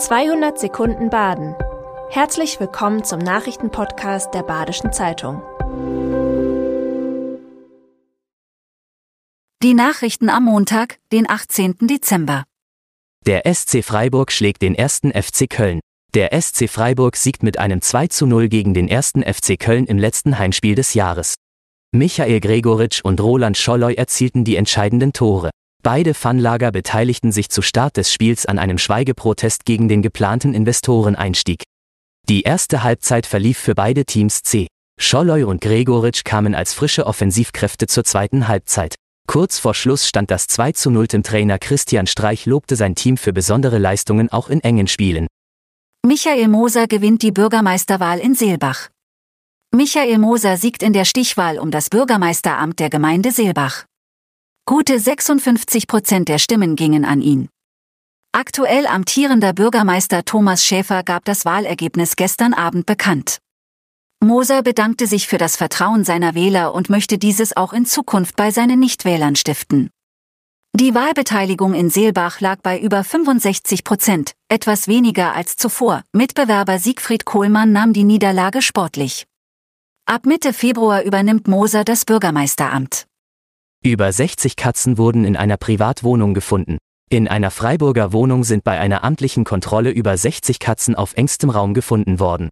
200 Sekunden Baden. Herzlich willkommen zum Nachrichtenpodcast der Badischen Zeitung. Die Nachrichten am Montag, den 18. Dezember. Der SC Freiburg schlägt den ersten FC Köln. Der SC Freiburg siegt mit einem 2 zu 0 gegen den ersten FC Köln im letzten Heimspiel des Jahres. Michael Gregoritsch und Roland Scholloy erzielten die entscheidenden Tore. Beide Fanlager beteiligten sich zu Start des Spiels an einem Schweigeprotest gegen den geplanten Investoreneinstieg. Die erste Halbzeit verlief für beide Teams C. Scholloy und Gregoritsch kamen als frische Offensivkräfte zur zweiten Halbzeit. Kurz vor Schluss stand das 2 zu 0 dem Trainer Christian Streich lobte sein Team für besondere Leistungen auch in engen Spielen. Michael Moser gewinnt die Bürgermeisterwahl in Seelbach. Michael Moser siegt in der Stichwahl um das Bürgermeisteramt der Gemeinde Seelbach. Gute 56 Prozent der Stimmen gingen an ihn. Aktuell amtierender Bürgermeister Thomas Schäfer gab das Wahlergebnis gestern Abend bekannt. Moser bedankte sich für das Vertrauen seiner Wähler und möchte dieses auch in Zukunft bei seinen Nichtwählern stiften. Die Wahlbeteiligung in Seelbach lag bei über 65 Prozent, etwas weniger als zuvor. Mitbewerber Siegfried Kohlmann nahm die Niederlage sportlich. Ab Mitte Februar übernimmt Moser das Bürgermeisteramt. Über 60 Katzen wurden in einer Privatwohnung gefunden. In einer Freiburger Wohnung sind bei einer amtlichen Kontrolle über 60 Katzen auf engstem Raum gefunden worden.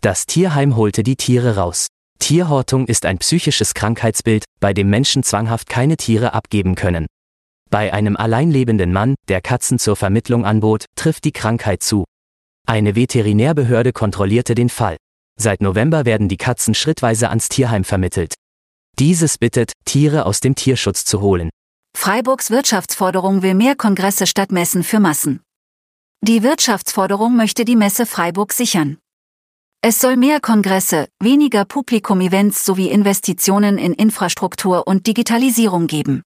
Das Tierheim holte die Tiere raus. Tierhortung ist ein psychisches Krankheitsbild, bei dem Menschen zwanghaft keine Tiere abgeben können. Bei einem alleinlebenden Mann, der Katzen zur Vermittlung anbot, trifft die Krankheit zu. Eine Veterinärbehörde kontrollierte den Fall. Seit November werden die Katzen schrittweise ans Tierheim vermittelt. Dieses bittet, Tiere aus dem Tierschutz zu holen. Freiburgs Wirtschaftsforderung will mehr Kongresse statt Messen für Massen. Die Wirtschaftsforderung möchte die Messe Freiburg sichern. Es soll mehr Kongresse, weniger Publikum-Events sowie Investitionen in Infrastruktur und Digitalisierung geben.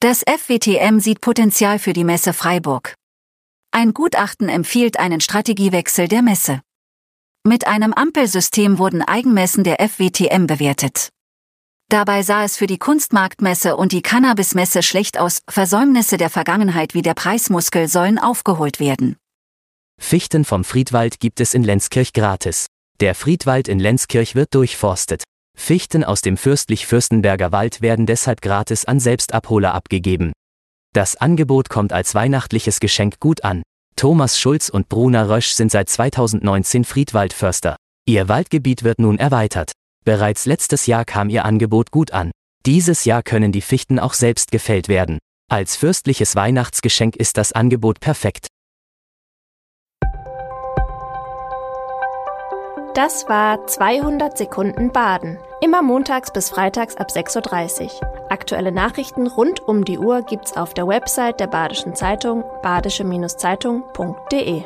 Das FWTM sieht Potenzial für die Messe Freiburg. Ein Gutachten empfiehlt einen Strategiewechsel der Messe. Mit einem Ampelsystem wurden Eigenmessen der FWTM bewertet. Dabei sah es für die Kunstmarktmesse und die Cannabismesse schlecht aus, Versäumnisse der Vergangenheit wie der Preismuskel sollen aufgeholt werden. Fichten vom Friedwald gibt es in Lenzkirch gratis. Der Friedwald in Lenzkirch wird durchforstet. Fichten aus dem fürstlich-fürstenberger Wald werden deshalb gratis an Selbstabholer abgegeben. Das Angebot kommt als weihnachtliches Geschenk gut an. Thomas Schulz und Bruna Rösch sind seit 2019 Friedwaldförster. Ihr Waldgebiet wird nun erweitert. Bereits letztes Jahr kam ihr Angebot gut an. Dieses Jahr können die Fichten auch selbst gefällt werden. Als fürstliches Weihnachtsgeschenk ist das Angebot perfekt. Das war 200 Sekunden Baden. Immer montags bis freitags ab 6.30 Uhr. Aktuelle Nachrichten rund um die Uhr gibt's auf der Website der Badischen Zeitung badische-zeitung.de.